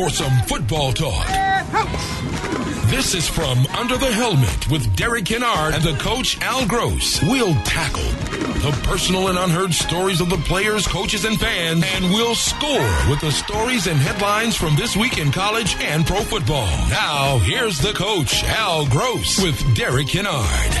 for some football talk. This is from Under the Helmet with Derek Kennard and the coach Al Gross. We'll tackle the personal and unheard stories of the players, coaches, and fans, and we'll score with the stories and headlines from this week in college and pro football. Now, here's the coach, Al Gross, with Derek Kennard.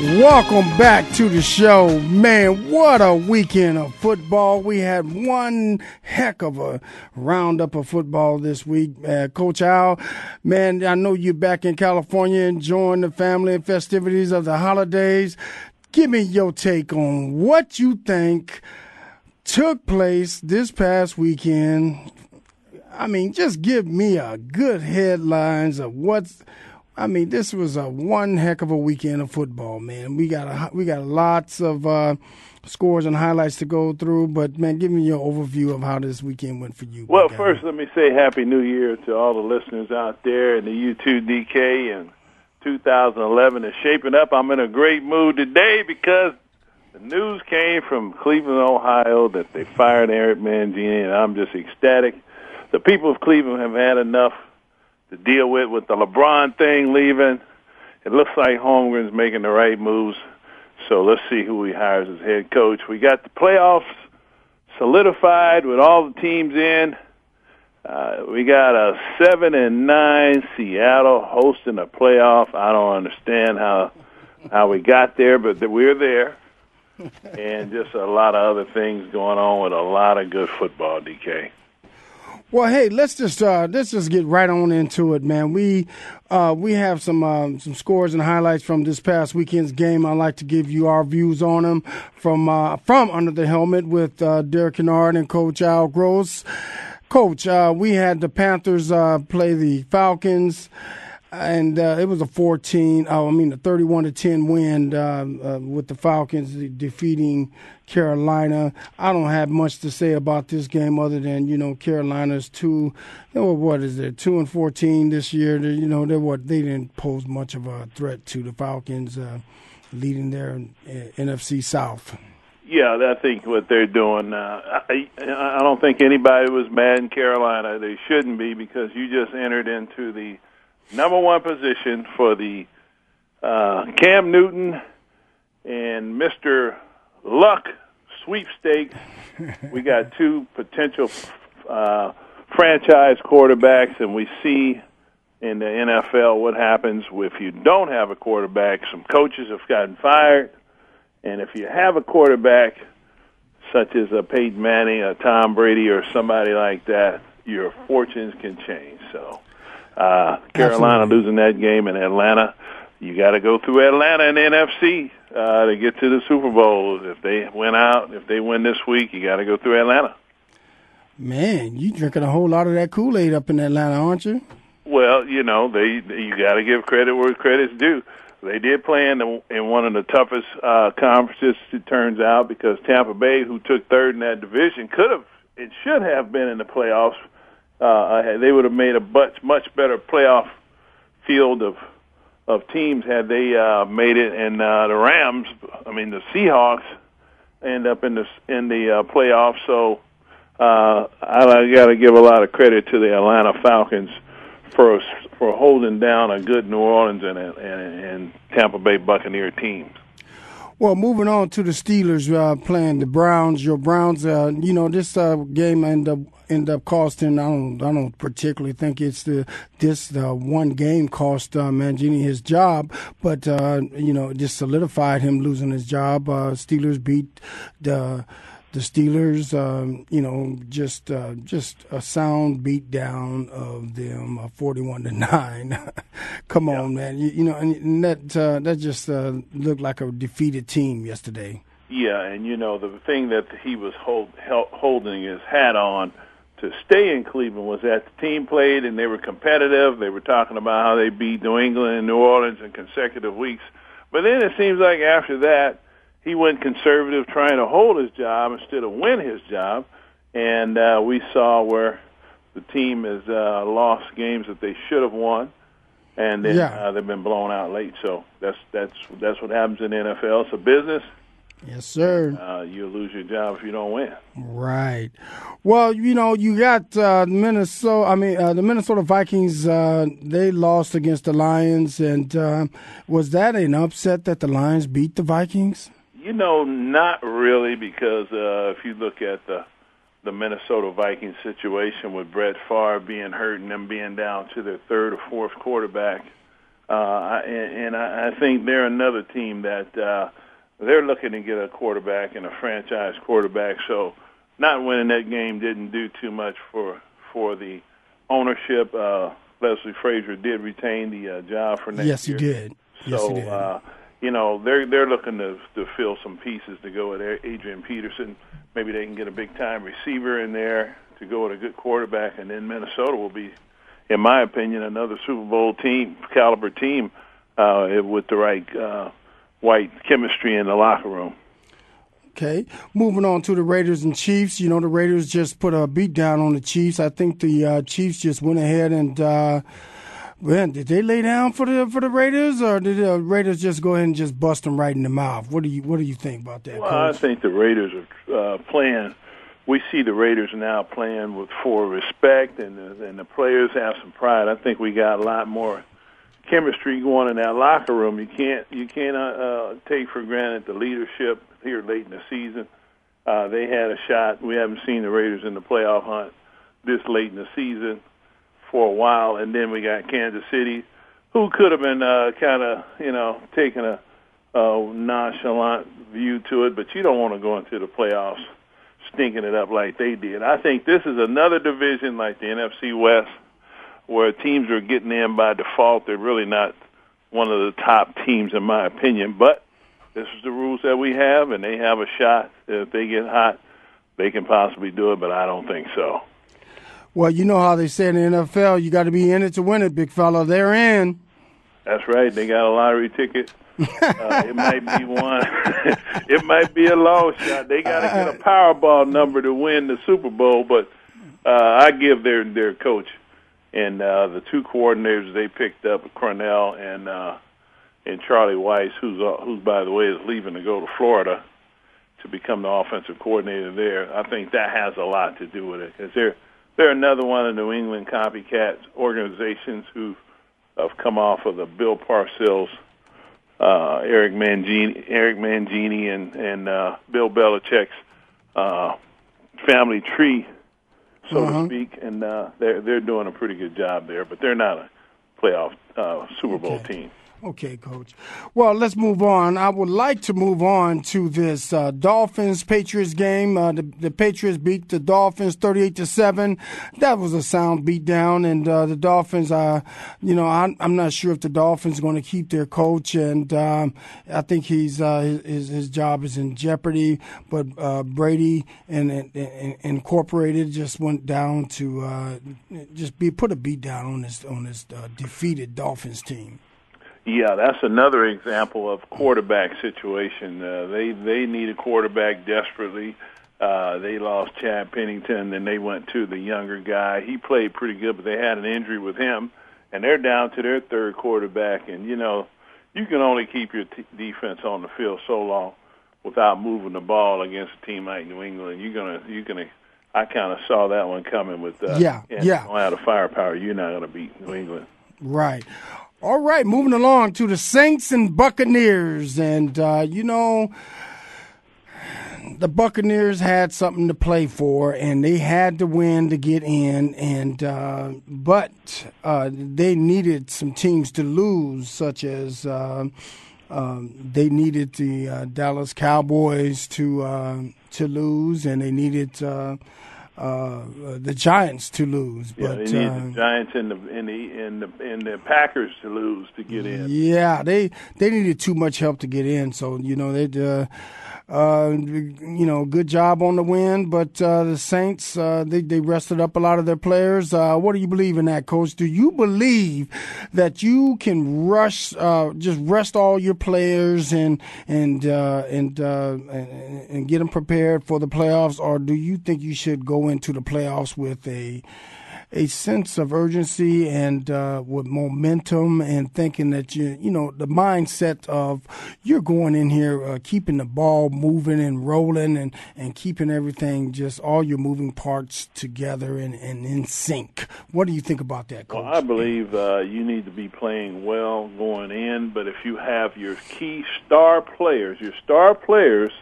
Welcome back to the show. Man, what a weekend of football. We had one heck of a roundup of football this week. Uh, Coach Al, man, I know you're back in California enjoying the family and festivities of the holidays. Give me your take on what you think took place this past weekend. I mean, just give me a good headlines of what's I mean, this was a one heck of a weekend of football, man. We got a, we got lots of uh, scores and highlights to go through, but man, give me your overview of how this weekend went for you. Well, first, let me say Happy New Year to all the listeners out there in the U2DK and 2011 is shaping up. I'm in a great mood today because the news came from Cleveland, Ohio, that they fired Eric Mangini, and I'm just ecstatic. The people of Cleveland have had enough to deal with with the LeBron thing leaving. It looks like Holmgren's making the right moves. So let's see who he hires as head coach. We got the playoffs solidified with all the teams in. Uh, we got a seven and nine Seattle hosting a playoff. I don't understand how how we got there, but we're there. and just a lot of other things going on with a lot of good football, DK. Well, hey, let's just uh, let's just get right on into it, man. We uh, we have some uh, some scores and highlights from this past weekend's game. I'd like to give you our views on them from uh, from under the helmet with uh, Derek Kennard and Coach Al Gross. Coach, uh, we had the Panthers play the Falcons and uh, it was a 14 oh, i mean a 31 to 10 win uh, uh, with the falcons defeating carolina i don't have much to say about this game other than you know carolina's two they were, what is it 2 and 14 this year they, you know they what they didn't pose much of a threat to the falcons uh, leading their nfc south yeah, I think what they're doing. Uh, I, I don't think anybody was mad in Carolina. They shouldn't be because you just entered into the number one position for the uh, Cam Newton and Mr. Luck sweepstakes. we got two potential uh, franchise quarterbacks, and we see in the NFL what happens if you don't have a quarterback. Some coaches have gotten fired, and if you have a quarterback such as a Peyton Manning, a Tom Brady, or somebody like that, your fortunes can change. So uh, Carolina Absolutely. losing that game in Atlanta. You got to go through Atlanta and the NFC uh, to get to the Super Bowl. If they win out, if they win this week, you got to go through Atlanta. Man, you drinking a whole lot of that Kool Aid up in Atlanta, aren't you? Well, you know they you got to give credit where credit's due. They did play in, the, in one of the toughest uh, conferences. It turns out because Tampa Bay, who took third in that division, could have it should have been in the playoffs uh, they would have made a much much better playoff field of of teams had they uh, made it. And uh, the Rams, I mean the Seahawks, end up in the in the uh, playoffs. So uh, I, got to give a lot of credit to the Atlanta Falcons for for holding down a good New Orleans and and, and Tampa Bay Buccaneer teams. Well, moving on to the Steelers uh, playing the Browns. Your Browns, uh, you know, this uh, game ended up end up costing. I don't. I don't particularly think it's the this the one game cost uh, Mangini his job, but uh, you know, just solidified him losing his job. Uh, Steelers beat the the Steelers, um, you know, just uh, just a sound beat down of them, uh, forty-one to nine. Come on, man, you, you, know, and that uh, that just uh, looked like a defeated team yesterday. Yeah, and you know the thing that he was hold, held, holding his hat on to stay in Cleveland was that the team played and they were competitive. They were talking about how they beat New England and New Orleans in consecutive weeks. But then it seems like after that he went conservative, trying to hold his job instead of win his job, and uh, we saw where the team has uh, lost games that they should have won, and then yeah. uh, they've been blown out late. So that's that's that's what happens in the NFL. It's a business. Yes, sir. Uh, you'll lose your job if you don't win. Right. Well, you know, you got uh, Minnesota. I mean, uh, the Minnesota Vikings. Uh, they lost against the Lions, and uh, was that an upset that the Lions beat the Vikings? You know, not really, because uh, if you look at the the Minnesota Vikings situation with Brett Favre being hurt and them being down to their third or fourth quarterback, uh, and, and I, I think they're another team that uh, they're looking to get a quarterback and a franchise quarterback. So, not winning that game didn't do too much for for the ownership. Uh, Leslie Frazier did retain the uh, job for next yes, year. Yes, he did. Yes, so, he did. Uh, you know, they're they're looking to to fill some pieces to go with Adrian Peterson. Maybe they can get a big time receiver in there to go with a good quarterback, and then Minnesota will be, in my opinion, another Super Bowl team caliber team uh, with the right uh, white chemistry in the locker room. Okay, moving on to the Raiders and Chiefs. You know, the Raiders just put a beat down on the Chiefs. I think the uh, Chiefs just went ahead and. Uh, Man, did they lay down for the for the Raiders, or did the Raiders just go ahead and just bust them right in the mouth? What do you What do you think about that? Well, Coach? I think the Raiders are uh, playing. We see the Raiders now playing with for respect, and the, and the players have some pride. I think we got a lot more chemistry going in that locker room. You can't you can't uh, uh, take for granted the leadership here late in the season. Uh, they had a shot. We haven't seen the Raiders in the playoff hunt this late in the season for a while, and then we got Kansas City, who could have been uh, kind of you know taking a, a nonchalant view to it, but you don't want to go into the playoffs stinking it up like they did. I think this is another division like the NFC West where teams are getting in by default. They're really not one of the top teams in my opinion, but this is the rules that we have, and they have a shot. If they get hot, they can possibly do it, but I don't think so. Well, you know how they say in the NFL, you got to be in it to win it, big fella. They're in. That's right. They got a lottery ticket. Uh, it might be one. it might be a long shot. They got to get a Powerball number to win the Super Bowl. But uh, I give their their coach and uh, the two coordinators they picked up, Crennel and uh, and Charlie Weis, who's uh, who's by the way is leaving to go to Florida to become the offensive coordinator there. I think that has a lot to do with it because they're they're another one of New England copycat organizations who have come off of the Bill Parcells, uh, Eric Mangini, Eric Mangini, and and uh, Bill Belichick's uh, family tree, so Uh-huh. to speak, and uh, they're they're doing a pretty good job there. But they're not a playoff uh, Super Bowl Okay. team. Okay, coach. Well, let's move on. I would like to move on to this uh, Dolphins Patriots game. Uh, the, the Patriots beat the Dolphins thirty-eight to seven. That was a sound beatdown, and uh, the Dolphins. Uh, you know, I'm, I'm not sure if the Dolphins are going to keep their coach, and um, I think he's uh, his his job is in jeopardy. But uh, Brady and, and, and Incorporated just went down to uh, just be put a beat down on this on this defeated Dolphins team. Yeah, that's another example of quarterback situation. Uh, they they need a quarterback desperately. Uh, they lost Chad Pennington, then they went to the younger guy. He played pretty good, but they had an injury with him, and they're down to their third quarterback. And you know, you can only keep your t- defense on the field so long without moving the ball against a team like New England. You're gonna you're gonna. I kind of saw that one coming with uh, Yeah, yeah. Out of firepower, you're not gonna beat New England. Right. All right, moving along to the Saints and Buccaneers. And, uh, you know, the Buccaneers had something to play for, and they had to win to get in. And uh, but uh, they needed some teams to lose, such as uh, um, they needed the uh, Dallas Cowboys to uh, to lose, and they needed uh, the Giants to lose. Yeah, but they need uh, the Giants and the and the and the and the Packers to lose to get in. Yeah, they they needed too much help to get in. So you know they, uh, uh, you know, good job on the win. But uh, the Saints uh, they they rested up a lot of their players. Uh, what do you believe in that, Coach? Do you believe that you can rush, uh, just rest all your players and and uh, and, uh, and and get them prepared for the playoffs, or do you think you should go into the playoffs with a a sense of urgency and uh, with momentum and thinking that you you know the mindset of you're going in here uh, keeping the ball moving and rolling and and keeping everything just all your moving parts together and, and in sync. What do you think about that, Coach? Well, I believe uh, you need to be playing well going in, but if you have your key star players, your star players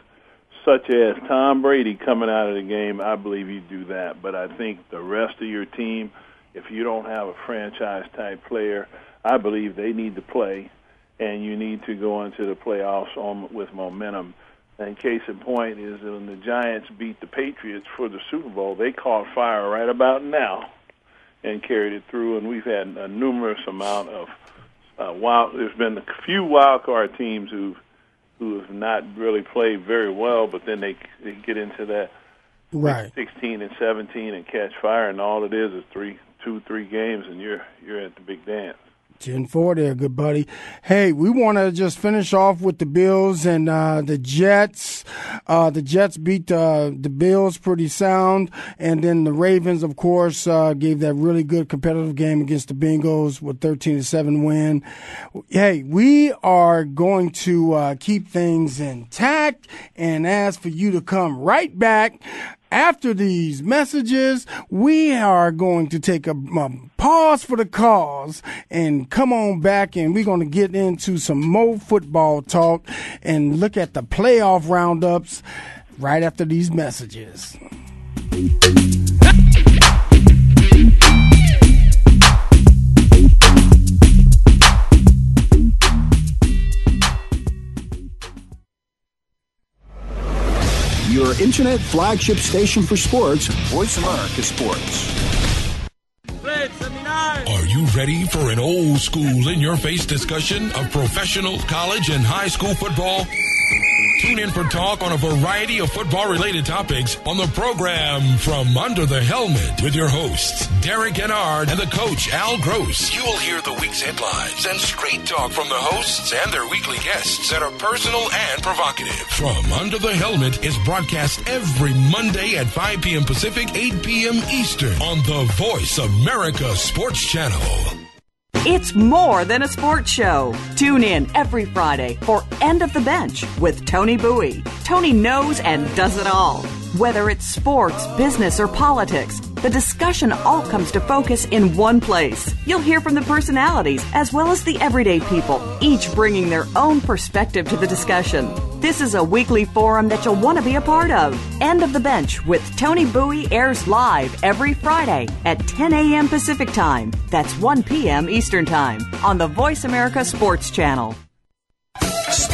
such as Tom Brady coming out of the game, I believe you do that. But I think the rest of your team, if you don't have a franchise type player, I believe they need to play, and you need to go into the playoffs on, with momentum. And case in point is when the Giants beat the Patriots for the Super Bowl, they caught fire right about now and carried it through. And we've had a numerous amount of uh, wild. There's been a few wild card teams who've who have not really played very well, but then they they get into that right 16 and 17 and catch fire, and all it is is three, two, three games, and you're you're at the big dance. 10 4 there, good buddy. Hey, we want to just finish off with the Bills and uh, the Jets. Uh, the Jets beat uh, the Bills pretty sound. And then the Ravens, of course, uh, gave that really good competitive game against the Bengals with 13 to 7 win. Hey, we are going to uh, keep things intact and ask for you to come right back after these messages, we are going to take a, a, pause for the cause and come on back and we're going to get into some more football talk and look at the playoff roundups right after these messages. Your internet flagship station for sports, Voice America Sports. Are you ready for an old school in your face discussion of professional, college, and high school football? Tune in for talk on a variety of football related topics on the program From Under the Helmet with your hosts, Derek Kennard and the coach, Al Gross. You'll hear the week's headlines and straight talk from the hosts and their weekly guests that are personal and provocative. From Under the Helmet is broadcast every Monday at 5 p.m. Pacific, 8 p.m. Eastern on the Voice America Sports Channel. It's more than a sports show. Tune in every Friday for End of the Bench with Tony Bowie. Tony knows and does it all. Whether it's sports, business, or politics, the discussion all comes to focus in one place. You'll hear from the personalities as well as the everyday people, each bringing their own perspective to the discussion. This is a weekly forum that you'll want to be a part of. End of the Bench with Tony Bowie airs live every Friday at 10 a.m. Pacific Time. That's 1 p.m. Eastern Time on the Voice America Sports Channel.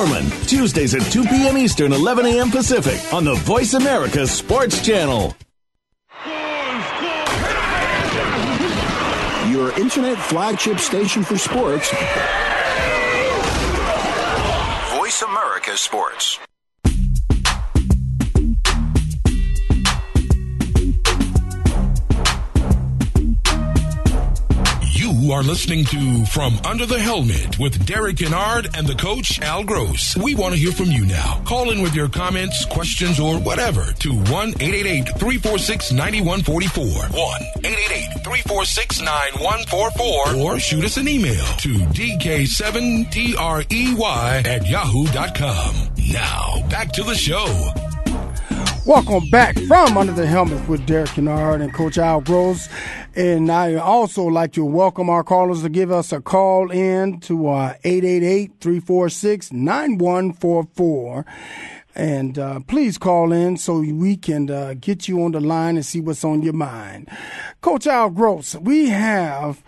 Tuesdays at 2 p.m. Eastern, 11 a.m. Pacific on the Voice America Sports Channel. Your internet flagship station for sports, Voice America Sports. You are listening to From Under the Helmet with Derek Kennard and the coach, Al Gross. We want to hear from you now. Call in with your comments, questions, or whatever to 1-888-346-9144. 1-888-346-9144. Or shoot us an email to dk7trey at yahoo.com. Now, back to the show. Welcome back from Under the Helmet with Derek Kennard and Coach Al Gross. And I also like to welcome our callers to give us a call in to 888-346-9144. And uh, please call in so we can uh, get you on the line and see what's on your mind. Coach Al Gross, we have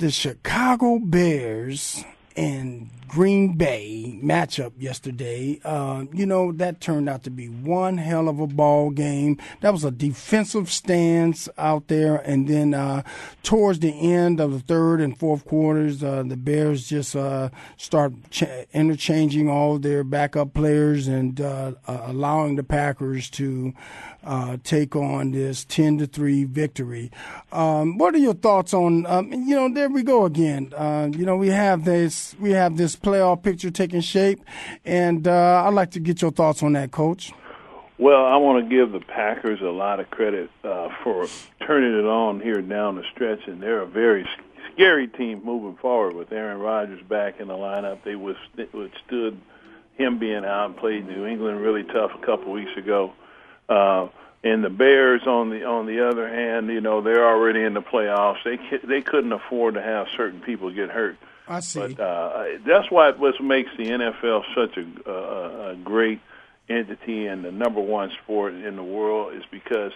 the Chicago Bears and Green Bay matchup yesterday. Uh, you know that turned out to be one hell of a ball game. That was a defensive stance out there, and then uh, towards the end of the third and fourth quarters, uh, the Bears just uh, start ch- interchanging all their backup players and uh, uh, allowing the Packers to uh, take on this 10 to 3 victory. Um, what are your thoughts on, um, you know, there we go again. Uh, you know, we have this, we have this playoff picture taking shape, and uh, I'd like to get your thoughts on that, coach. Well, I want to give the Packers a lot of credit uh, for turning it on here down the stretch, and they're a very scary team moving forward with Aaron Rodgers back in the lineup. They withstood him being out and played New England really tough a couple weeks ago. Uh, and the Bears, on the on the other hand, you know they're already in the playoffs. They they couldn't afford to have certain people get hurt. I see. But uh, that's why what makes the NFL such a, a, a great entity and the number one sport in the world is because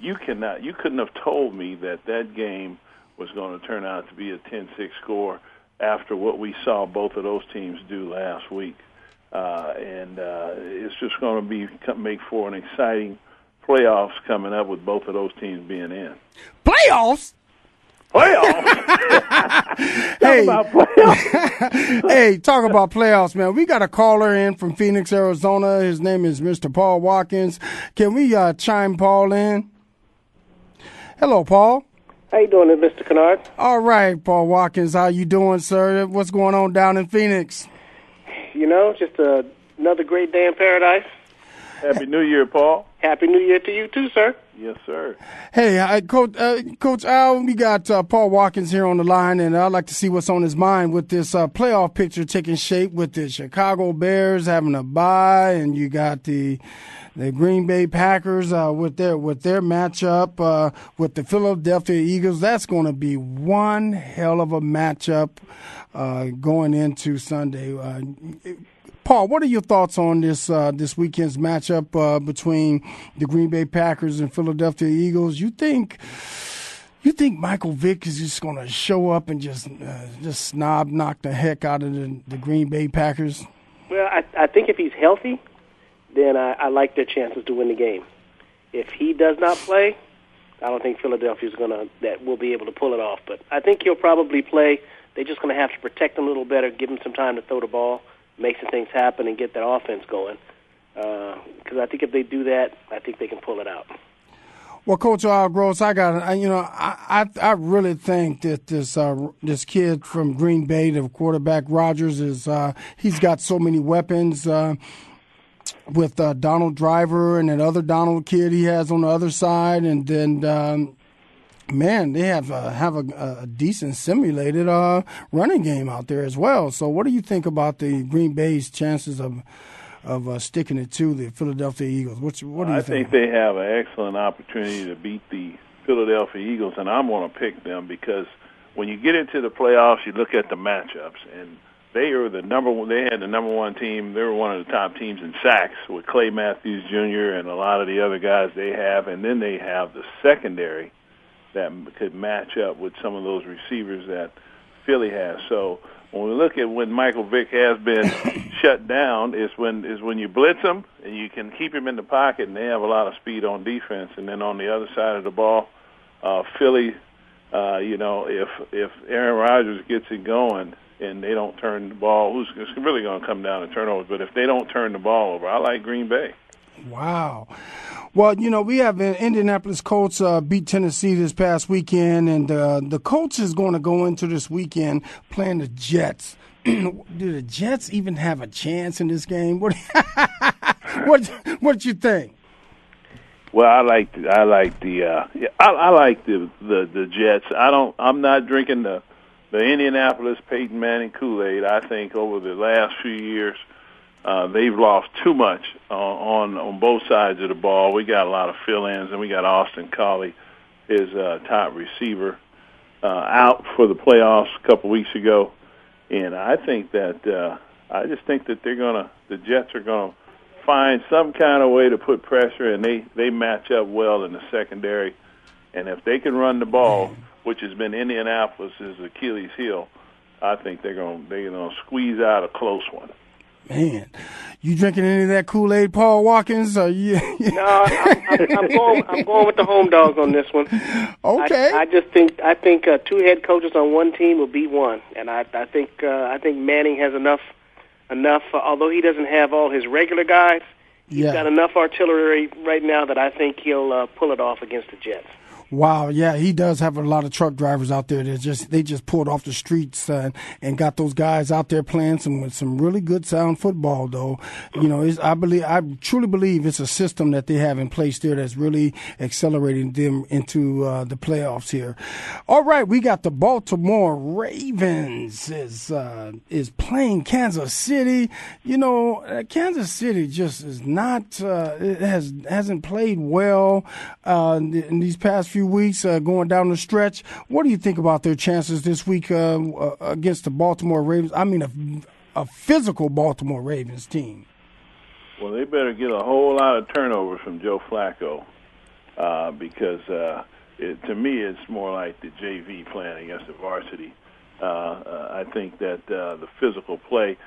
you cannot you couldn't have told me that that game was going to turn out to be a 10-6 score after what we saw both of those teams do last week uh, and uh, it's just going to be make for an exciting playoffs coming up with both of those teams being in. Playoffs. Playoffs. hey, talk playoffs. hey, talk about playoffs, man. We got a caller in from Phoenix, Arizona. His name is Mr. Paul Watkins. Can we uh, chime Paul in? Hello, Paul. How you doing, Mr. Kennard? All right, Paul Watkins. How you doing, sir? What's going on down in Phoenix? You know, just uh, another great day in paradise. Happy New Year, Paul. Happy New Year to you too, sir. Yes, sir. Hey, I, Coach, uh, Coach Al, we got uh, Paul Watkins here on the line, and I'd like to see what's on his mind with this uh, playoff picture taking shape with the Chicago Bears having a bye, and you got the the Green Bay Packers uh, with their with their matchup uh, with the Philadelphia Eagles. That's going to be one hell of a matchup uh, going into Sunday. Uh, Paul, what are your thoughts on this uh, this weekend's matchup uh, between the Green Bay Packers and Philadelphia Eagles? You think you think Michael Vick is just going to show up and just just snob knock the heck out of the, the Green Bay Packers? Well, I, I think if he's healthy, then I, I like their chances to win the game. If he does not play, I don't think Philadelphia's going to that will be able to pull it off. But I think he'll probably play. They're just going to have to protect him a little better, give him some time to throw the ball, make some things happen, and get that offense going. Because uh, I think if they do that, I think they can pull it out. Well, Coach Al Gross, I got you know I I, I really think that this uh, this kid from Green Bay, the quarterback Rodgers, is uh, he's got so many weapons. Uh, with uh, Donald Driver and that other Donald kid he has on the other side, and then um, man, they have uh, have a, a, decent simulated uh, running game out there as well. So, what do you think about the Green Bay's chances of of uh, sticking it to the Philadelphia Eagles? What's, what do you I think? think they have an excellent opportunity to beat the Philadelphia Eagles, and I'm going to pick them because when you get into the playoffs, you look at the matchups and they were the number one. They had the number one team. They were one of the top teams in sacks with Clay Matthews Jr. and a lot of the other guys they have, and then they have the secondary that could match up with some of those receivers that Philly has. So when we look at when Michael Vick has been shut down, is when is when you blitz him and you can keep him in the pocket, and they have a lot of speed on defense. And then on the other side of the ball, uh, Philly, uh, you know, if if Aaron Rodgers gets it going and they don't turn the ball, who's it's really going to come down to turnovers. But if they don't turn the ball over, I like Green Bay. Wow. Well, you know, we have Indianapolis Colts uh, beat Tennessee this past weekend, and uh, the Colts is going to go into this weekend playing the Jets. Do the Jets even have a chance in this game? What what what you think? Well, I like the, I like the uh, I, I like the, the the Jets. I don't. I'm not drinking the the Indianapolis Peyton Manning Kool Aid. I think over the last few years, uh, they've lost too much uh, on on both sides of the ball. We got a lot of fill-ins, and we got Austin Collie, his uh, top receiver, uh, out for the playoffs a couple weeks ago, and I think that uh, I just think that they're gonna the Jets are gonna find some kind of way to put pressure, and they they match up well in the secondary, and if they can run the ball which has been Indianapolis's Achilles heel. I think they're going to they're going to squeeze out a close one. Man, you drinking any of that Kool Aid, Paul Watkins? Or you, no, I'm, I'm, I'm, going. I'm going with the home dogs on this one. Okay. I, I just think I think uh, two head coaches on one team will beat one, and I I think uh, I think Manning has enough enough. Uh, although he doesn't have all his regular guys, he's Yeah. got enough artillery right now that I think he'll uh, pull it off against the Jets. Wow, yeah, he does have a lot of truck drivers out there that just they just pulled off the streets uh, and got those guys out there playing some some really good sound football. Though, you know, I believe I truly believe it's a system that they have in place there that's really accelerating them into uh, the playoffs here. All right, we got the Baltimore Ravens is uh, is playing Kansas City. You know, uh, Kansas City just is not uh, has hasn't played well uh, in these past few weeks uh, going down the stretch. What do you think about their chances this week uh, uh, against the Baltimore Ravens? I mean, a, a physical Baltimore Ravens team. Well, they better get a whole lot of turnovers from Joe Flacco uh, because uh, it, to me it's more like the JV playing against the varsity. Uh, uh, I think that uh, the physical play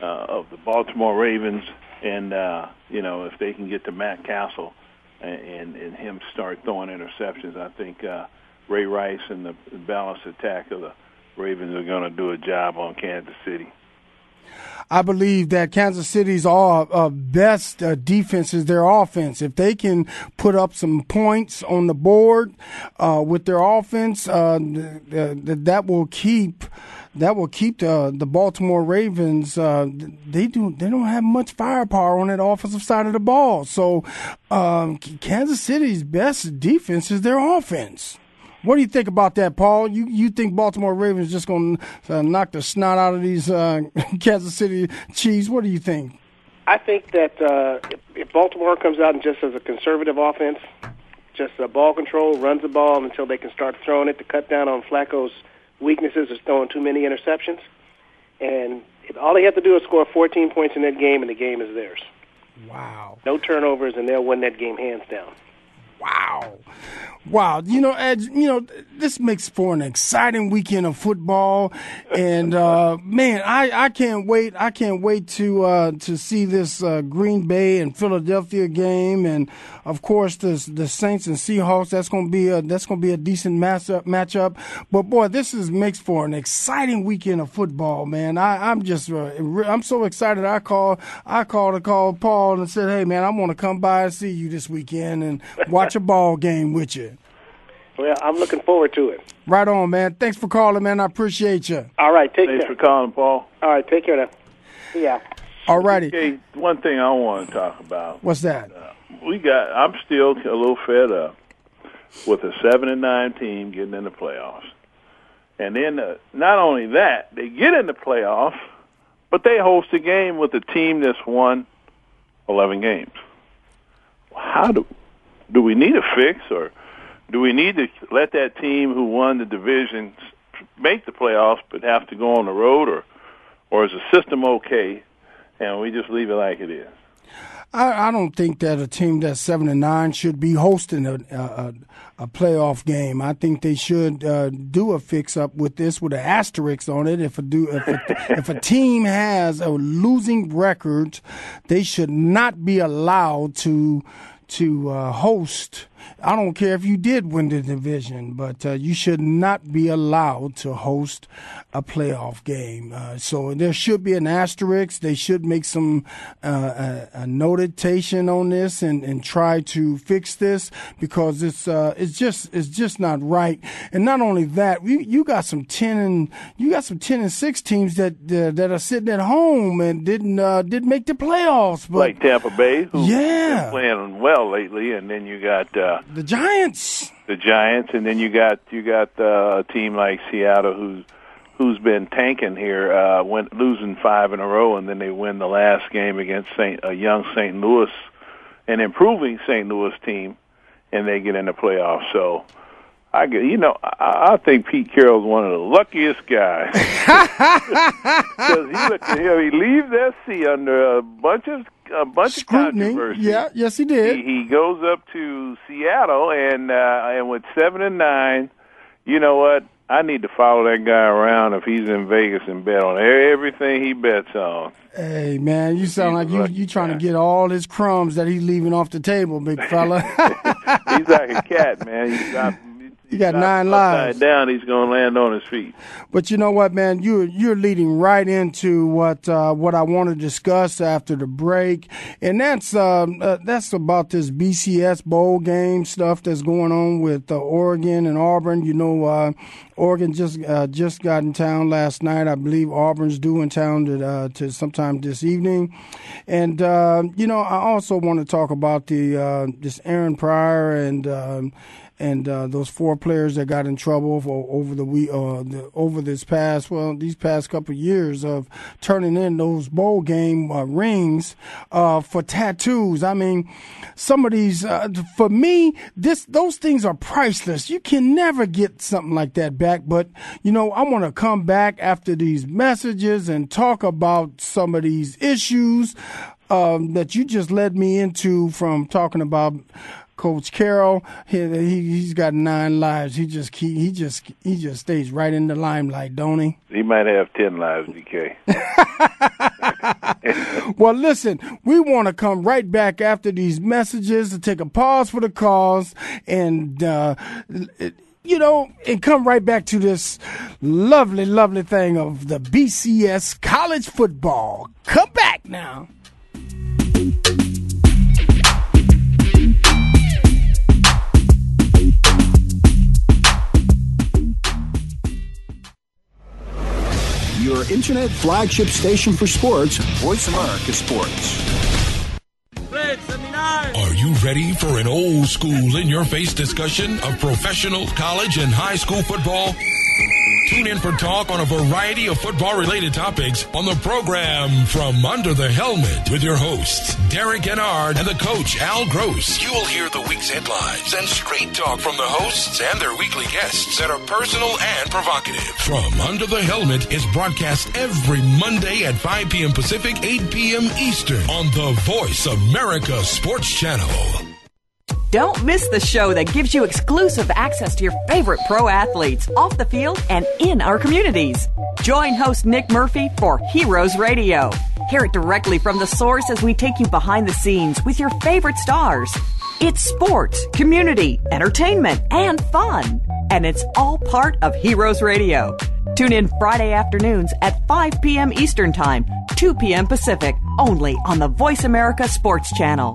uh, of the Baltimore Ravens, and uh, you know if they can get to Matt Cassel and, and, him start throwing interceptions, I think uh, Ray Rice and the balanced attack of the Ravens are going to do a job on Kansas City. I believe that Kansas City's all uh, best uh, defense is their offense. If they can put up some points on the board uh, with their offense, uh, th- th- that will keep that will keep the the Baltimore Ravens. Uh, they do they don't have much firepower on that offensive side of the ball. So um, Kansas City's best defense is their offense. What do you think about that, Paul? You you think Baltimore Ravens just going to uh, knock the snot out of these uh, Kansas City Chiefs? What do you think? I think that uh, if, Baltimore comes out and just as a conservative offense, just uh, ball control, runs the ball until they can start throwing it to cut down on Flacco's weaknesses is throwing too many interceptions, and if, all they have to do is score 14 points in that game, and the game is theirs. Wow. No turnovers, and they'll win that game hands down. Wow. Wow, you know, Ed, you know, this makes for an exciting weekend of football, and uh, man, I, I can't wait. I can't wait to uh, to see this uh, Green Bay and Philadelphia game, and of course the the Saints and Seahawks. That's gonna be a that's gonna be a decent matchup. Matchup, but boy, this is makes for an exciting weekend of football, man. I, I'm just uh, I'm so excited. I call I called to call Paul and said, hey man, I want to come by and see you this weekend and watch a ball game with you. Well, I'm looking forward to it. Right on, man. Thanks for calling, man. I appreciate you. All right, take Thanks care. Thanks for calling, Paul. All right, take care now. Yeah. All righty. Okay, one thing I want to talk about. What's that? We got. I'm still a little fed up with a seven and nine team getting in the playoffs, and then uh, not only that, they get in the playoffs, but they host a game with a team that's won eleven games. How do do we need a fix, or do we need to let that team who won the division make the playoffs but have to go on the road, or or is the system okay, and we just leave it like it is? I, I don't think that a team that's seven and nine should be hosting a a, a playoff game. I think they should uh, do a fix up with this with an asterisk on it. If a do if a, if a team has a losing record, they should not be allowed to to uh, host. I don't care if you did win the division, but uh, you should not be allowed to host a playoff game. Uh, so there should be an asterisk. They should make some uh, a, a notation on this and, and try to fix this because it's uh, it's just it's just not right. And not only that, you you got some ten and you got some ten and six teams that uh, that are sitting at home and didn't uh, didn't make the playoffs. But like Tampa Bay, who Yeah. been playing well lately, and then you got uh, the Giants. the Giants, and then you got you got uh, a team like Seattle, who's who's been tanking here, uh, went losing five in a row, and then they win the last game against Saint a young St. Louis, an improving St. Louis team, and they get in the playoffs. So. I get, you know, I, I think Pete Carroll's one of the luckiest guys because he look at him. He leaves SC under a bunch of a bunch Scrutiny. of controversy. Yeah, yes, he did. He, he goes up to Seattle, and uh, and with seven and nine, you know what? I need to follow that guy around if he's in Vegas and bet on everything he bets on. Hey man, you sound like you you trying to get all his crumbs that he's leaving off the table, big fella. he's like a cat, man. He's got you got nine lives. Down, he's going to land on his feet. But you know what, man? You're you're leading right into what uh, what I want to discuss after the break, and that's uh, uh, that's about this BCS bowl game stuff that's going on with uh, Oregon and Auburn. You know, uh, Oregon just uh, just got in town last night. I believe Auburn's due in town to, to sometime this evening, and you know, I also want to talk about the this Aaron Pryor and. Um, and uh, those four players that got in trouble for, over the week, uh, the, over this past well these past couple of years of turning in those bowl game uh, rings uh, for tattoos. I mean, some of these uh, for me, this those things are priceless. You can never get something like that back. But you know, I want to come back after these messages and talk about some of these issues. Um, that you just led me into from talking about Coach Carroll, he, he has got nine lives. He just he, he just he just stays right in the limelight, don't he? He might have ten lives, DK. well, listen, we want to come right back after these messages to take a pause for the cause and. Uh, you know, and come right back to this lovely, lovely thing of the BCS college football. Come back now. Your internet flagship station for sports, Voice America Sports. Are you ready for an old school in your face discussion of professional, college, and high school football? Tune in for talk on a variety of football related topics on the program From Under the Helmet with your hosts, Derek Kennard and the coach, Al Gross. You will hear the week's headlines and straight talk from the hosts and their weekly guests that are personal and provocative. From Under the Helmet is broadcast every Monday at 5 p.m. Pacific, 8 p.m. Eastern on the Voice America Sports Channel. Don't miss the show that gives you exclusive access to your favorite pro athletes off the field and in our communities. Join host Nick Murphy for Heroes Radio. Hear it directly from the source as we take you behind the scenes with your favorite stars. It's sports, community, entertainment, and fun. And it's all part of Heroes Radio. Tune in Friday afternoons at 5 p.m. Eastern Time, 2 p.m. Pacific, only on the Voice America Sports Channel.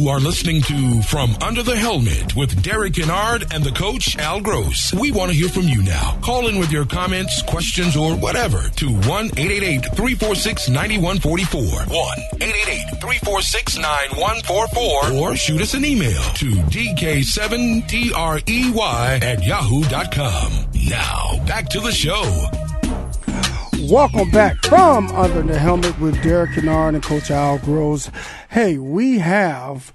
You are listening to From Under the Helmet with Derek Kennard and the coach, Al Gross. We want to hear from you now. Call in with your comments, questions, or whatever to 1 888 346 9144. 1 888 346 9144. Or shoot us an email to dk7trey at yahoo.com. Now, back to the show. Welcome back from Under the Helmet with Derek Kennard and Coach Al Gross. Hey, we have.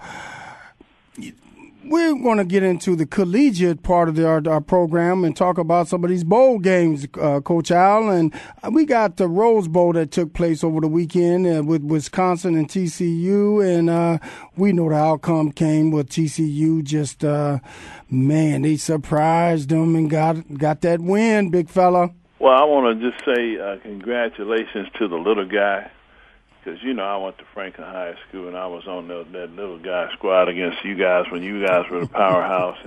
We're going to get into the collegiate part of the, our, our, program and talk about some of these bowl games, uh, Coach Al. And we got the Rose Bowl that took place over the weekend uh, with Wisconsin and TCU. And uh, we know the outcome came with TCU just, uh, man, they surprised them and got, got that win, big fella. Well, I want to just say uh, congratulations to the little guy. because you know I went to Franklin High School and I was on the, that little guy squad against you guys when you guys were the powerhouse.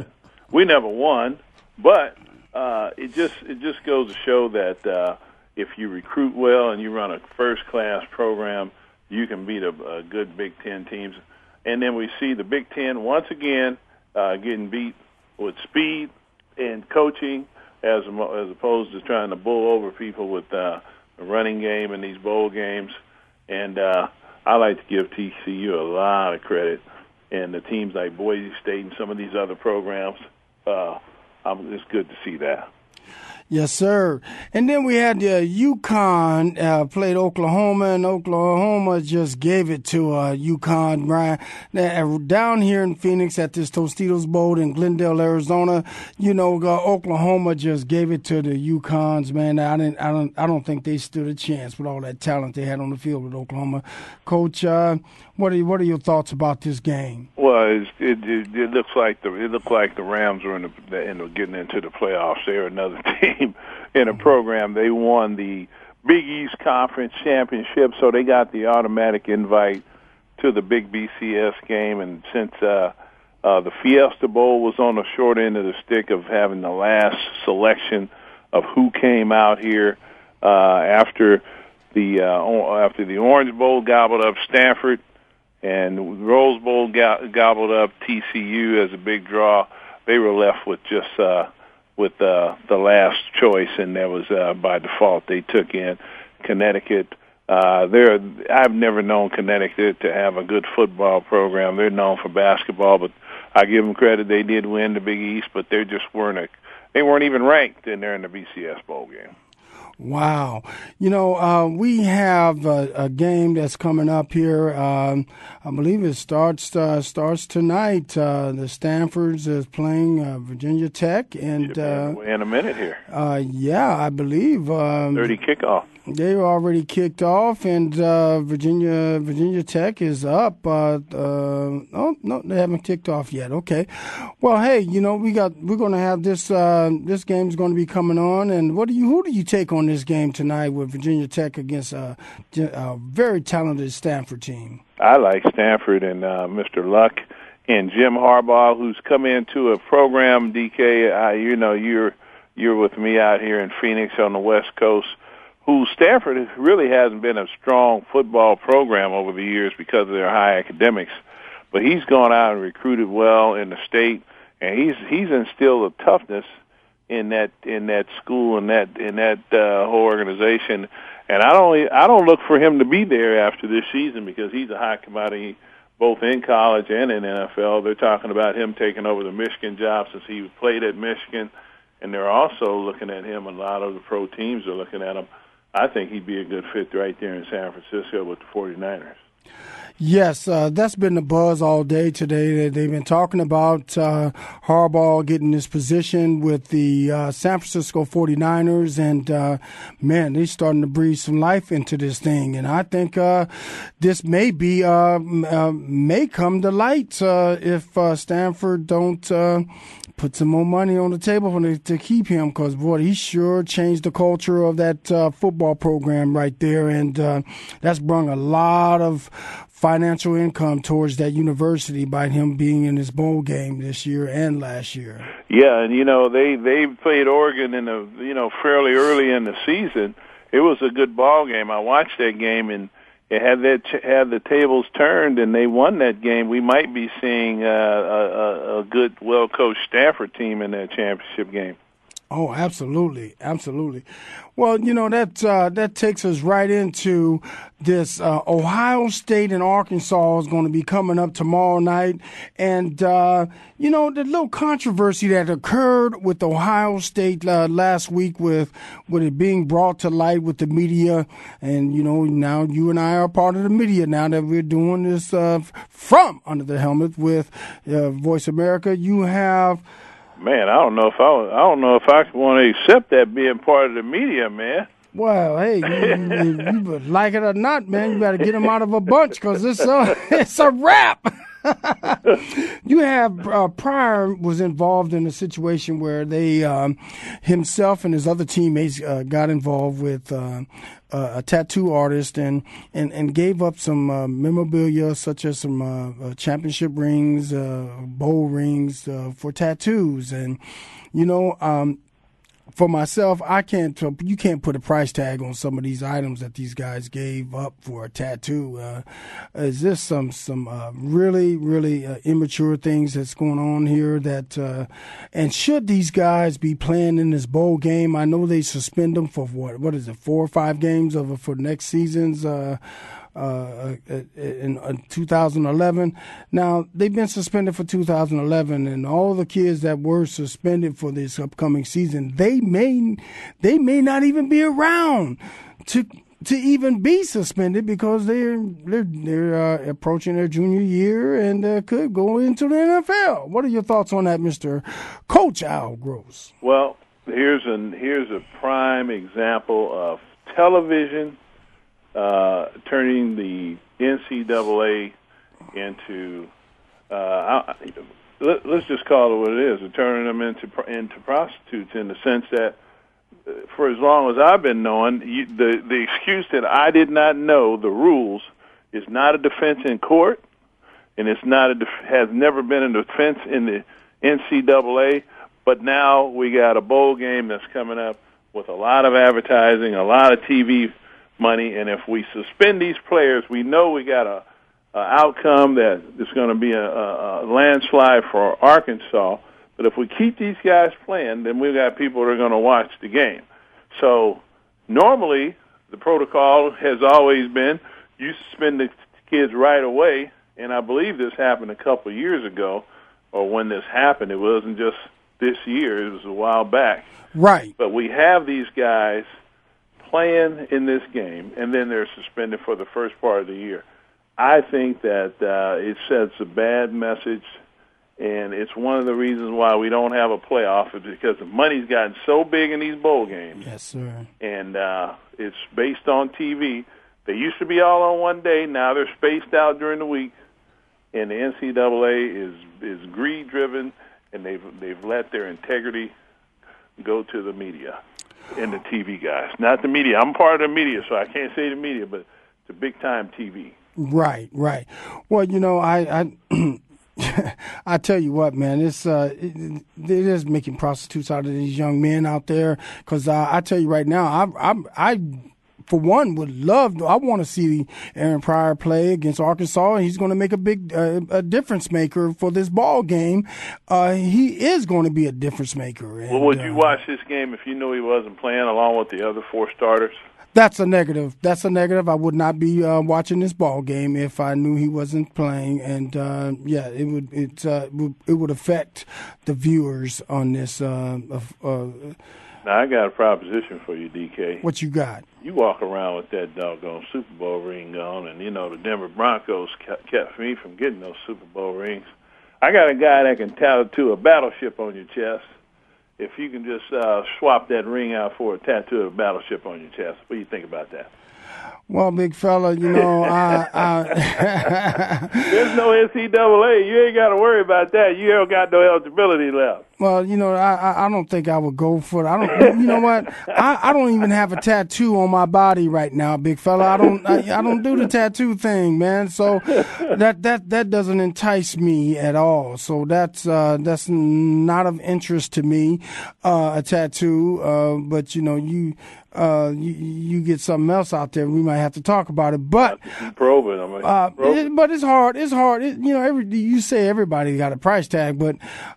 we never won, but uh, it just it just goes to show that uh, if you recruit well and you run a first class program, you can beat a, a good Big Ten teams. And then we see the Big Ten once again uh, getting beat with speed and coaching, as as opposed to trying to bull over people with uh, a running game in these bowl games. And uh, I like to give TCU a lot of credit, and the teams like Boise State and some of these other programs. Uh, I'm, it's good to see that. Yes, sir. And then we had uh, UConn uh, played Oklahoma, and Oklahoma just gave it to uh, UConn. Right uh, down here in Phoenix at this Tostitos Bowl in Glendale, Arizona. You know, uh, Oklahoma just gave it to the UConns. Man, I didn't, I don't, I don't think they stood a chance with all that talent they had on the field with Oklahoma. Coach, uh, what are what are your thoughts about this game? Well, it, it, it looks like the it looked like the Rams were in the, in the getting into the playoffs. They're another team in a program. They won the Big East Conference championship, so they got the automatic invite to the big BCS game. And since uh, uh, the Fiesta Bowl was on the short end of the stick of having the last selection of who came out here uh, after the uh, after the Orange Bowl gobbled up Stanford and Rose Bowl gobbled up TCU as a big draw. They were left with just uh, with uh, the last choice, and that was uh, by default. They took in Connecticut. Uh, they're I've never known Connecticut to have a good football program. They're known for basketball, but I give them credit. They did win the Big East, but they just weren't a, they weren't even ranked, and they're in the BCS bowl game. Wow. You know, uh, we have a, a, game that's coming up here. Um, I believe it starts uh, starts tonight. Uh, the Stanfords is playing uh, Virginia Tech, and uh, in a minute here. Uh, yeah, I believe. Um, Thirty kickoff. They already kicked off, and uh, Virginia Virginia Tech is up. Uh, uh, oh no, they haven't kicked off yet. Okay, well, hey, you know we got we're going to have this uh, this game's going to be coming on, and what do you who do you take on this game tonight with Virginia Tech against a, a very talented Stanford team? I like Stanford and uh, Mr. Luck and Jim Harbaugh, who's come into a program. DK, uh, you know you're you're with me out here in Phoenix on the West Coast who Stanford really hasn't been a strong football program over the years because of their high academics. But he's gone out and recruited well in the state, and he's he's instilled a toughness in that in that school and that in that uh, whole organization. And I don't I don't look for him to be there after this season because he's a high commodity both in college and in NFL. They're talking about him taking over the Michigan job since he played at Michigan, and they're also looking at him. A lot of the pro teams are looking at him I think he'd be a good fit right there in San Francisco with the 49ers. Yes, uh, that's been the buzz all day today. They've been talking about uh, Harbaugh getting this position with the uh, San Francisco 49ers, and uh, man, they're starting to breathe some life into this thing. And I think uh, this may be uh, may come to light if Stanford don't put some more money on the table for to keep him because boy, he sure changed the culture of that uh, football program right there, and uh, that's brought a lot of financial income towards that university by him being in his bowl game this year and last year. Yeah, and you know they they played Oregon in a you know fairly early in the season. It was a good ball game. I watched that game and it had that had the tables turned and they won that game, we might be seeing uh, a, a good, well coached Stanford team in that championship game. Oh, absolutely, absolutely. Well, you know that uh, that takes us right into this. Uh, Ohio State and Arkansas is going to be coming up tomorrow night, and uh, you know the little controversy that occurred with Ohio State uh, last week with with it being brought to light with the media, and you know now you and I are part of the media now that we're doing this uh, from under the helmet with uh, Voice America. You have man, I don't know if I, I don't know if I want to accept that being part of the media, man. Well, hey, you, you, you, like it or not, man, you better get him out of a bunch because it's a it's a wrap. you have uh, Pryor was involved in a situation where they um, himself and his other teammates uh, got involved with uh, uh a tattoo artist and and, and gave up some uh, memorabilia such as some uh, championship rings, bowl rings for tattoos, and you know. Um, for myself, I can't. You can't put a price tag on some of these items that these guys gave up for a tattoo. Uh, is this some some uh, really really uh, immature things that's going on here? That uh, and should these guys be playing in this bowl game? I know they suspend them for what? What is it? Four or five games over for next season's uh, uh, uh, in, in 2011. Now they've been suspended for 2011, and all the kids that were suspended for this upcoming season, they may they may not even be around to to even be suspended because they're they're they're uh, approaching their junior year and uh, could go into the NFL. What are your thoughts on that, Mister Coach Al Gross? Well, here's an here's a prime example of television uh, turning the NCAA into uh, I, let, us just call it what it is, turning them into into prostitutes in the sense that uh, for as long as I've been knowing, you, the the excuse that I did not know the rules is not a defense in court, and it's not a def- has never been a defense in the NCAA. But now we got a bowl game that's coming up with a lot of advertising, a lot of TV money, and if we suspend these players, we know we got a, a outcome that is going to be a, a, a landslide for Arkansas. But if we keep these guys playing, then we've got people that are going to watch the game. So normally, the protocol has always been you suspend the kids right away, and I believe this happened a couple of years ago, or when this happened. It wasn't just this year; it was a while back. Right. But we have these guys playing in this game, and then they're suspended for the first part of the year. I think that uh, it sends a bad message, and it's one of the reasons why we don't have a playoff is because the money's gotten so big in these bowl games. Yes, sir. And uh, it's based on TV. They used to be all on one day. Now they're spaced out during the week, and the NCAA is is greed driven, and they've they've let their integrity go to the media and the TV guys, not the media. I'm part of the media, so I can't say the media, but the big time TV. Right, right. Well, you know, I, I I tell you what, man, it's uh, it, it is making prostitutes out of these young men out there. Because uh, I tell you right now, I, I, I for one, would love. To. I want to see Aaron Pryor play against Arkansas. He's going to make a big uh, a difference maker for this ball game. Uh, he is going to be a difference maker. And, well, would you uh, watch this game if you knew he wasn't playing along with the other four starters? That's a negative. That's a negative. I would not be uh, watching this ball game if I knew he wasn't playing, and uh, yeah, it would it uh, it would affect the viewers on this. Now I got a proposition for you, DK. What you got? You walk around with that doggone Super Bowl ring on, and you know the Denver Broncos kept me from getting those Super Bowl rings. I got a guy that can tattoo a battleship on your chest. If you can just uh, swap that ring out for a tattoo of a battleship on your chest, what do you think about that? Well, big fella, you know, I, I there's no NCAA. You ain't got to worry about that. You ain't got no eligibility left. Well, you know, I I don't think I would go for it. I don't. You know what? I, I don't even have a tattoo on my body right now, big fella. I don't. I, I don't do the tattoo thing, man. So that that that doesn't entice me at all. So that's uh, that's not of interest to me. Uh, a tattoo, uh, but you know, you uh, you, you, get something else out there, we might have to talk about it. But probing, I mean, uh, it, but it's hard. It's hard. It, you know, every you say everybody got a price tag, but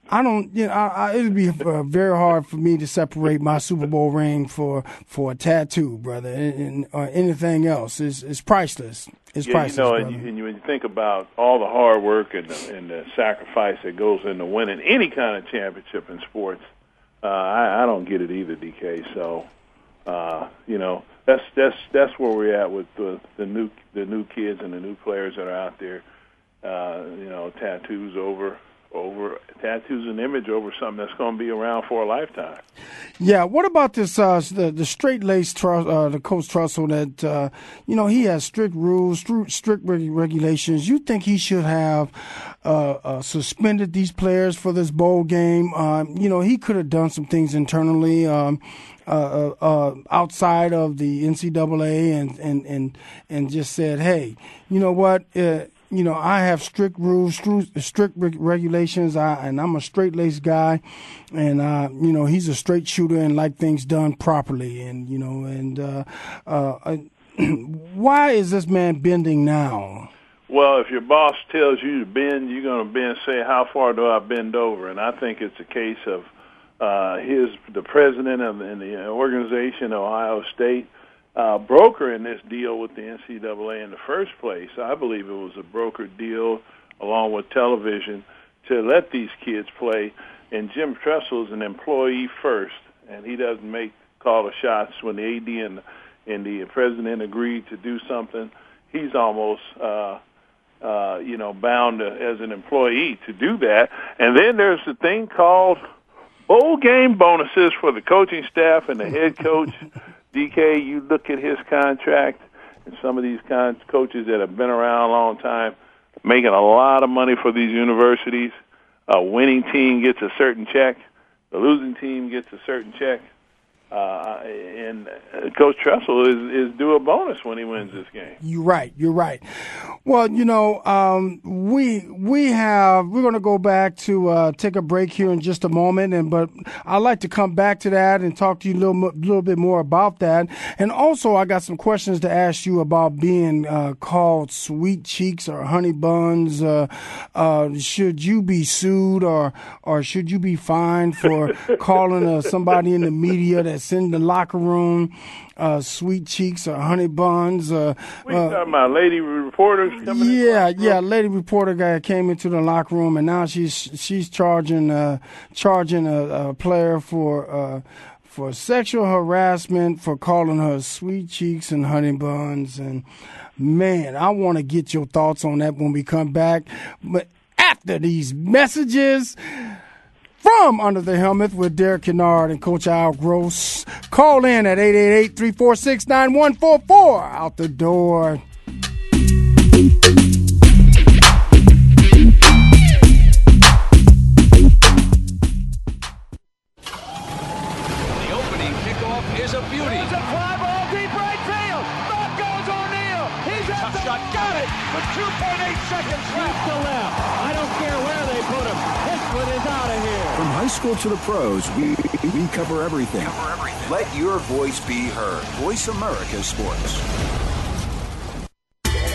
I don't. You know, I, I, it'd be uh, very hard for me to separate my Super Bowl ring for for a tattoo, brother, and, and anything else. It's, it's priceless. It's yeah, priceless. You know, and, you, and when you think about all the hard work and the, and the sacrifice that goes into winning any kind of championship in sports, uh, I, I don't get it either, DK. So uh, you know, that's that's that's where we're at with the the new the new kids and the new players that are out there. Uh, you know, tattoos over over tattoos an image over something that's going to be around for a lifetime. Yeah. What about this? Uh, the the straight laced tr- uh, the coach Tressel that uh, you know he has strict rules, strict, strict regulations. You think he should have uh, uh, suspended these players for this bowl game? Um, you know he could have done some things internally. Um, uh, uh, outside of the NCAA and, and, and, and just said, hey, you know what? Uh, you know, I have strict rules, strict regulations, I, and I'm a straight laced guy, and uh, you know, he's a straight shooter and like things done properly, and you know, and uh, uh, why is this man bending now? Well, if your boss tells you to bend, you're going to bend. Say, how far do I bend over? And I think it's a case of uh, his the president of the, the organization, Ohio State uh, broker in this deal with the NCAA in the first place. I believe it was a broker deal along with television to let these kids play. And Jim Tressel is an employee first, and he doesn't make call the shots when the AD and, and the president agreed to do something. He's almost, uh, uh, you know, bound to, as an employee to do that. And then there's the thing called bowl game bonuses for the coaching staff and the head coach. DK, you look at his contract and some of these con- coaches that have been around a long time, making a lot of money for these universities. A winning team gets a certain check. The losing team gets a certain check. Uh, and Coach Tressel is, is due a bonus when he wins this game. You're right. You're right. Well, you know, um, we we have we're going to go back to uh, take a break here in just a moment, and but I'd like to come back to that and talk to you a little little bit more about that. And also, I got some questions to ask you about being uh, called sweet cheeks or honey buns. Uh, uh, should you be sued or or should you be fined for calling somebody in the media that that's in the locker room, uh, sweet cheeks or honey buns. Uh, we uh, talking about lady reporters coming Yeah, yeah, lady reporter guy came into the locker room and now she's she's charging uh, charging a, a player for. Uh, for sexual harassment, for calling her sweet cheeks and honey buns, and man, I want to get your thoughts on that when we come back. But after these messages, from Under the Helmet with Derek Kennard and Coach Al Gross. Call in at 888 346 9144. Out the door. School to the pros, we, we cover cover everything. Let your voice be heard. Voice America Sports.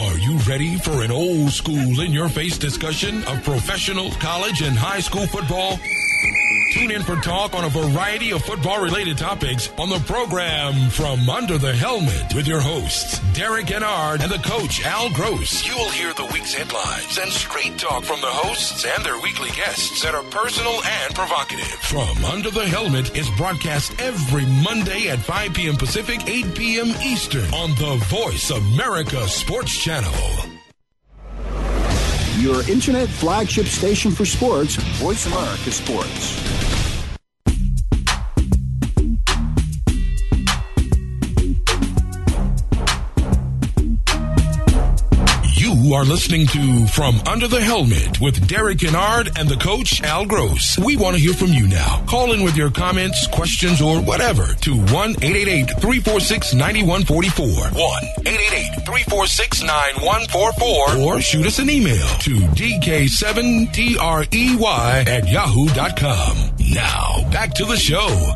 Are you ready for an old school in your face discussion of professional, college, and high school football? Tune in for talk on a variety of football related topics on the program From Under the Helmet with your hosts, Derek Kennard and the coach, Al Gross. You'll hear the week's headlines and straight talk from the hosts and their weekly guests that are personal and provocative. From Under the Helmet is broadcast every Monday at 5 p.m. Pacific, 8 p.m. Eastern on the Voice America Sports Channel. Your internet flagship station for sports, Voice America Sports. You are listening to From Under the Helmet with Derek Kennard and the coach Al Gross. We want to hear from you now. Call in with your comments, questions, or whatever to 1 346 9144. 1 346 9144. Or shoot us an email to dk7trey at yahoo.com. Now, back to the show.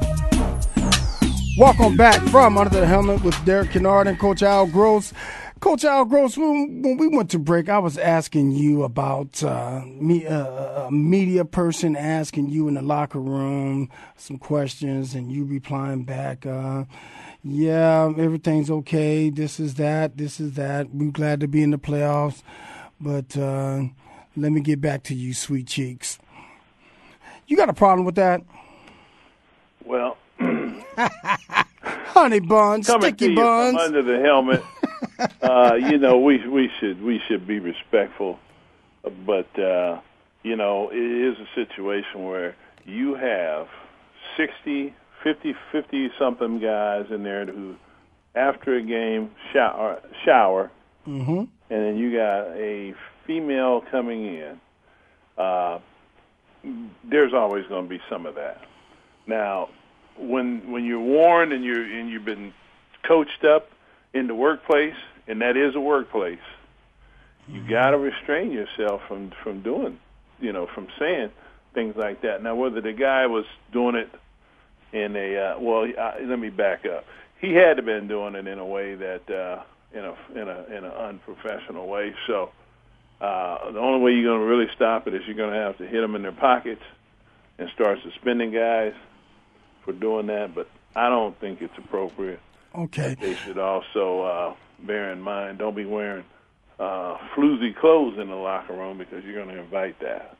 Welcome back from Under the Helmet with Derek Kennard and Coach Al Gross. Coach Al Gross, when, we went to break, I was asking you about uh, me, uh, a media person asking you in the locker room some questions, and you replying back, uh, "Yeah, everything's okay. This is that. This is that. We're glad to be in the playoffs, but uh, let me get back to you, sweet cheeks. You got a problem with that?" Well, honey buns, coming sticky buns, under the helmet. Uh, you know, we we should we should be respectful, but uh, you know, it is a situation where you have 60, 50, 50 something guys in there who, after a game, shower, shower, mm-hmm. and then you got a female coming in. Uh, there's always going to be some of that. Now, when when you're warned and you're and you've been coached up in the workplace, and that is a workplace, you Mm-hmm. got to restrain yourself from from doing, you know, from saying things like that. Now, whether the guy was doing it in a uh, well, uh, let me back up. He had to been doing it in a way that uh, in a in a in an unprofessional way. So uh, the only way you're going to really stop it is you're going to have to hit them in their pockets and start suspending guys for doing that. But I don't think it's appropriate. Okay. They should also uh, bear in mind don't be wearing uh, floozy clothes in the locker room because you're going to invite that.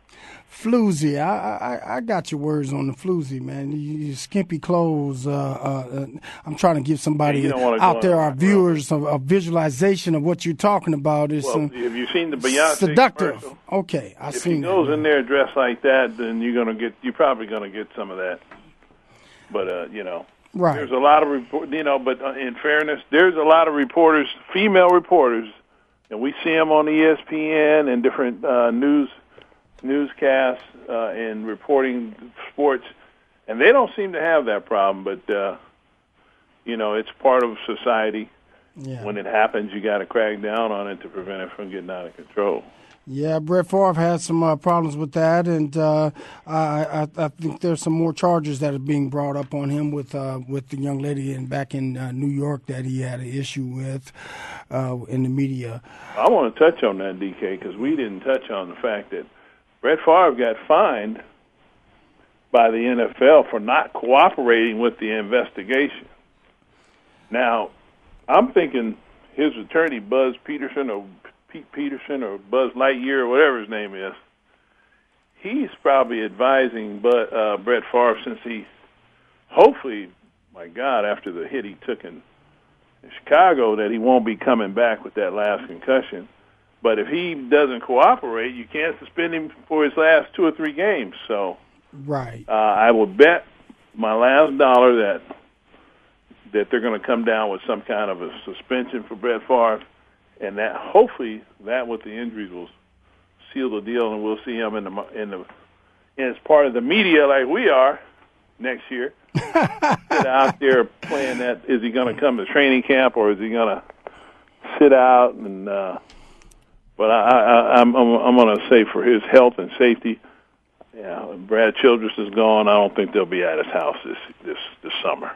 Floozy, I, I I got your words on the floozy, man. You, you skimpy clothes. Uh, uh, I'm trying to give somebody Yeah, you don't wanna out there, our viewers, a, a visualization of what you're talking about. Is Well, um, have you seen the Beyonce seductive. commercial? Okay, I if seen he that. goes in there dressed like that, then you're going to get you're probably going to get some of that. But uh, you know, Right. there's a lot of report, you know. But uh, in fairness, there's a lot of reporters, female reporters, and we see them on ESPN and different uh, news newscasts uh, and reporting sports, and they don't seem to have that problem. But uh, you know, it's part of society. Yeah. When it happens, you got to crack down on it to prevent it from getting out of control. Yeah, Brett Favre had some uh, problems with that, and uh, I, I, think there's some more charges that are being brought up on him with uh, with the young lady in back in uh, New York that he had an issue with uh, in the media. I want to touch on that, DK, because we didn't touch on the fact that Brett Favre got fined by the NFL for not cooperating with the investigation. Now, I'm thinking his attorney, Buzz Peterson or Pete Peterson or Buzz Lightyear or whatever his name is, he's probably advising but, uh, Brett Favre since he, hopefully, my God, after the hit he took in in Chicago that he won't be coming back with that last concussion. But if he doesn't cooperate, you can't suspend him for his last two or three games. So Right. uh, I will bet my last dollar that that they're going to come down with some kind of a suspension for Brett Favre, and that hopefully that with the injuries will seal the deal, and we'll see him in the in the as part of the media like we are next year. sit out there playing that. Is he going to come to training camp or is he going to sit out? And uh, but I, I, I'm I'm, I'm going to say for his health and safety. Yeah, Brad Childress is gone. I don't think they'll be at his house this this this summer.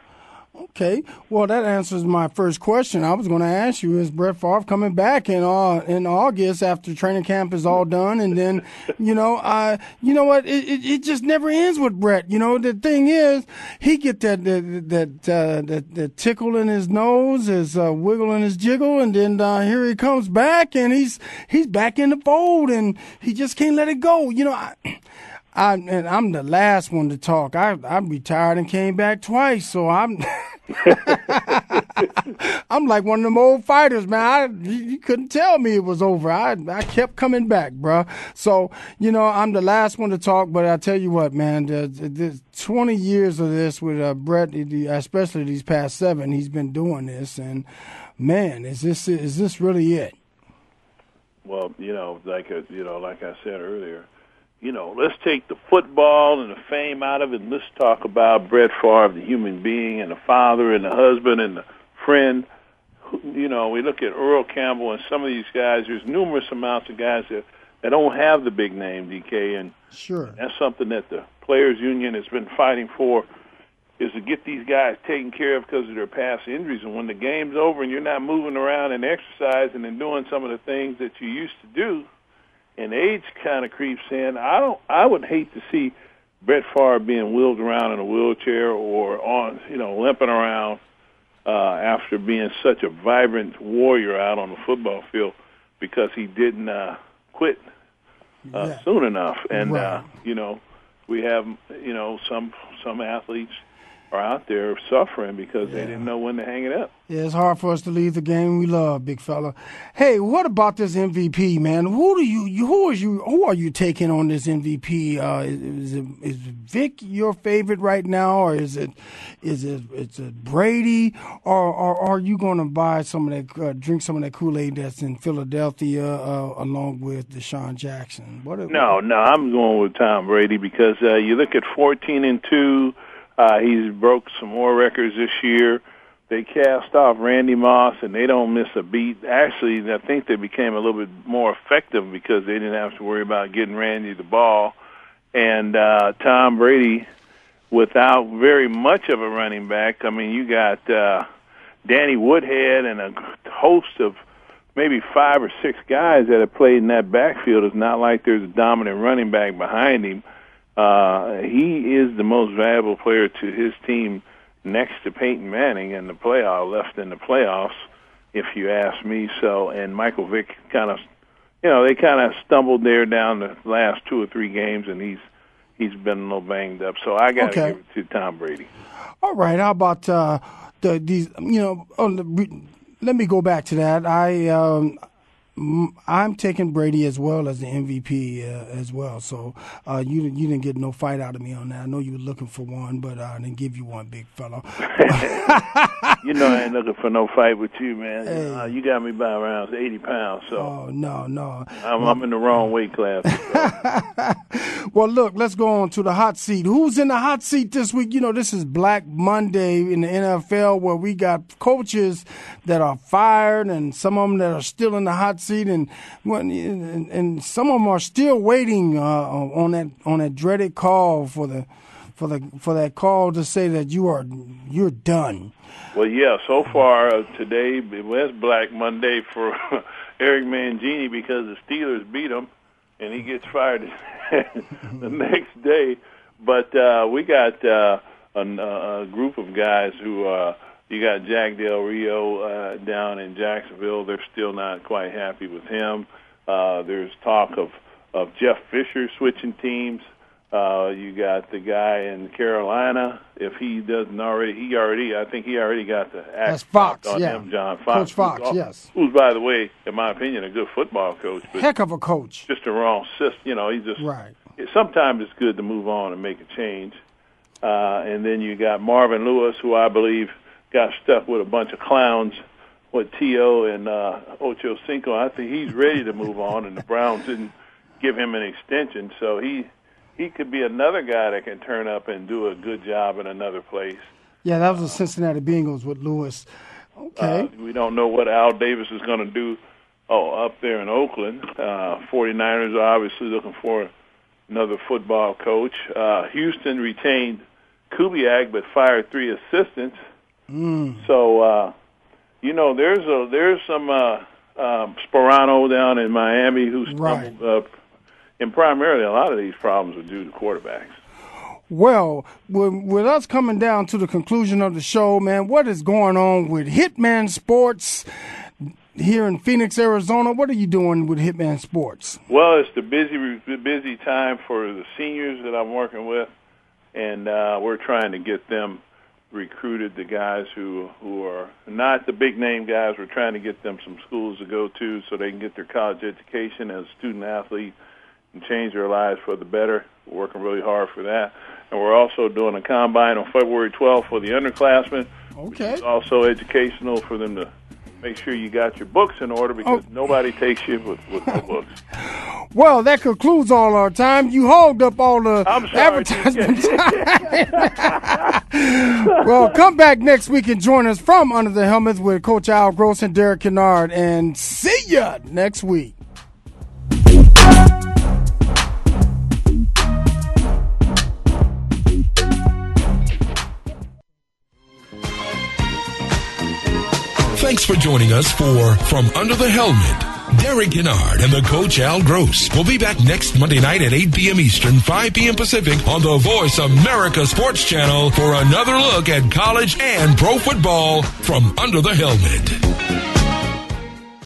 Okay, well that answers my first question. I was going to ask you: Is Brett Favre coming back in uh, in August after training camp is all done? And then, you know, uh, you know what? It, it, it just never ends with Brett. You know, the thing is, he get that that that uh, that, that tickle in his nose, his uh, wiggle in his jiggle, and then uh, here he comes back, and he's he's back in the fold, and he just can't let it go. You know. I, I and I'm the last one to talk. I I retired and came back twice, so I'm I'm like one of them old fighters, man. I, you couldn't tell me it was over. I I kept coming back, bro. So you know, I'm the last one to talk, but I tell you what, man. The, the 20 years of this with uh, Brett, especially these past seven, he's been doing this, and man, is this is this really it? Well, you know, like a, uh, you know, like I said earlier, you know, let's take the football and the fame out of it, and let's talk about Brett Favre, the human being, and the father, and the husband, and the friend. You know, we look at Earl Campbell and some of these guys. There's numerous amounts of guys that that don't have the big name, DK, and sure, that's something that the players' union has been fighting for is to get these guys taken care of because of their past injuries. And when the game's over and you're not moving around and exercising and doing some of the things that you used to do, and age kind of creeps in, I don't. I would hate to see Brett Favre being wheeled around in a wheelchair or on, you know, limping around uh, after being such a vibrant warrior out on the football field because he didn't uh, quit uh, yeah. soon enough. And right. uh, you know, we have you know some some athletes are out there suffering because yeah. they didn't know when to hang it up. Yeah, it's hard for us to leave the game we love, big fella. Hey, what about this MVP, man? Who do you, you who is you who are you taking on this MVP? Uh, is, it, is Vick your favorite right now, or is it is it is it Brady, or, or, are you going to buy some of that uh, drink some of that Kool Aid that's in Philadelphia uh, along with DeSean Jackson? What? no, no, I'm going with Tom Brady because uh, you look at 14 and two. Uh, he's broke some more records this year. They cast off Randy Moss, and they don't miss a beat. Actually, I think they became a little bit more effective because they didn't have to worry about getting Randy the ball. And uh, Tom Brady, without very much of a running back, I mean, you got uh, Danny Woodhead and a host of maybe five or six guys that have played in that backfield. It's not like there's a dominant running back behind him uh, he is the most valuable player to his team next to Peyton Manning in the playoff, left in the playoffs, if you ask me. So, and Michael Vick kind of, you know, they kind of stumbled there down the last two or three games, and he's he's been a little banged up. So I got to okay. give it to Tom Brady. All right. How about uh, the these? You know, on the, let me go back to that. I um, I'm taking Brady as well as the MVP uh, as well. So uh, you you didn't get no fight out of me on that. I know you were looking for one, but uh, I didn't give you one, big fellow. you know I ain't looking for no fight with you, man. Hey. Uh, you got me by around eighty pounds. So oh no no, I'm, well, I'm in the wrong weight class. well, look, let's go on to the hot seat. Who's in the hot seat this week? You know, this is Black Monday in the NFL, where we got coaches that are fired and some of them that are still in the hot seat, and and, and some of them are still waiting uh, on that on that dreaded call for the for the for that call to say that you are you're done. Well, yeah. So far uh, today it was Black Monday for Eric Mangini because the Steelers beat him, and he gets fired the next day. But uh, we got uh, a, a group of guys who. Uh, you got Jack Del Rio uh, down in Jacksonville. They're still not quite happy with him. Uh, there's talk of of Jeff Fisher switching teams. Uh, you got the guy in Carolina. If he doesn't already, he already, I think he already got the act That's Fox, on yeah. him, John Fox. Coach Fox, who's, yes. Who's, by the way, in my opinion, a good football coach. But Heck of a coach. Just a wrong system. You know, he just right. Sometimes it's good to move on and make a change. Uh, and then you got Marvin Lewis, who I believe – got stuck with a bunch of clowns with T.O. and uh, Ocho Cinco. I think he's ready to move on, and the Browns didn't give him an extension, so he he could be another guy that can turn up and do a good job in another place. Yeah, that was the Cincinnati Bengals with Lewis. Okay. Uh, we don't know what Al Davis is going to do oh, up there in Oakland. Uh, 49ers are obviously looking for another football coach. Uh, Houston retained Kubiak but fired three assistants. Mm. So, uh, you know, there's a there's some uh, um, Sparano down in Miami who's right. up, and primarily a lot of these problems are due to quarterbacks. Well, with, with us coming down to the conclusion of the show, man, what is going on with Hitman Sports? here in Phoenix, Arizona. What are you doing with Hitman Sports? Well, it's the busy busy time for the seniors that I'm working with, and uh, we're trying to get them recruited the guys who who are not the big name guys. We're trying to get them some schools to go to so they can get their college education as student athletes and change their lives for the better. We're working really hard for that. And we're also doing a combine on February 12th for the underclassmen. Okay. It's also educational for them to make sure you got your books in order because Oh. nobody takes you with, with no books. Well, that concludes all our time. You hogged up all the I'm sorry, advertisement well, come back next week and join us from Under the Helmets with Coach Al Gross and Derek Kennard. And see ya next week. Thanks for joining us for From Under the Helmet. Derek Kennard and the coach Al Gross will be back next Monday night at 8 p.m. Eastern, 5 p.m. Pacific on the Voice America Sports Channel for another look at college and pro football from under the helmet.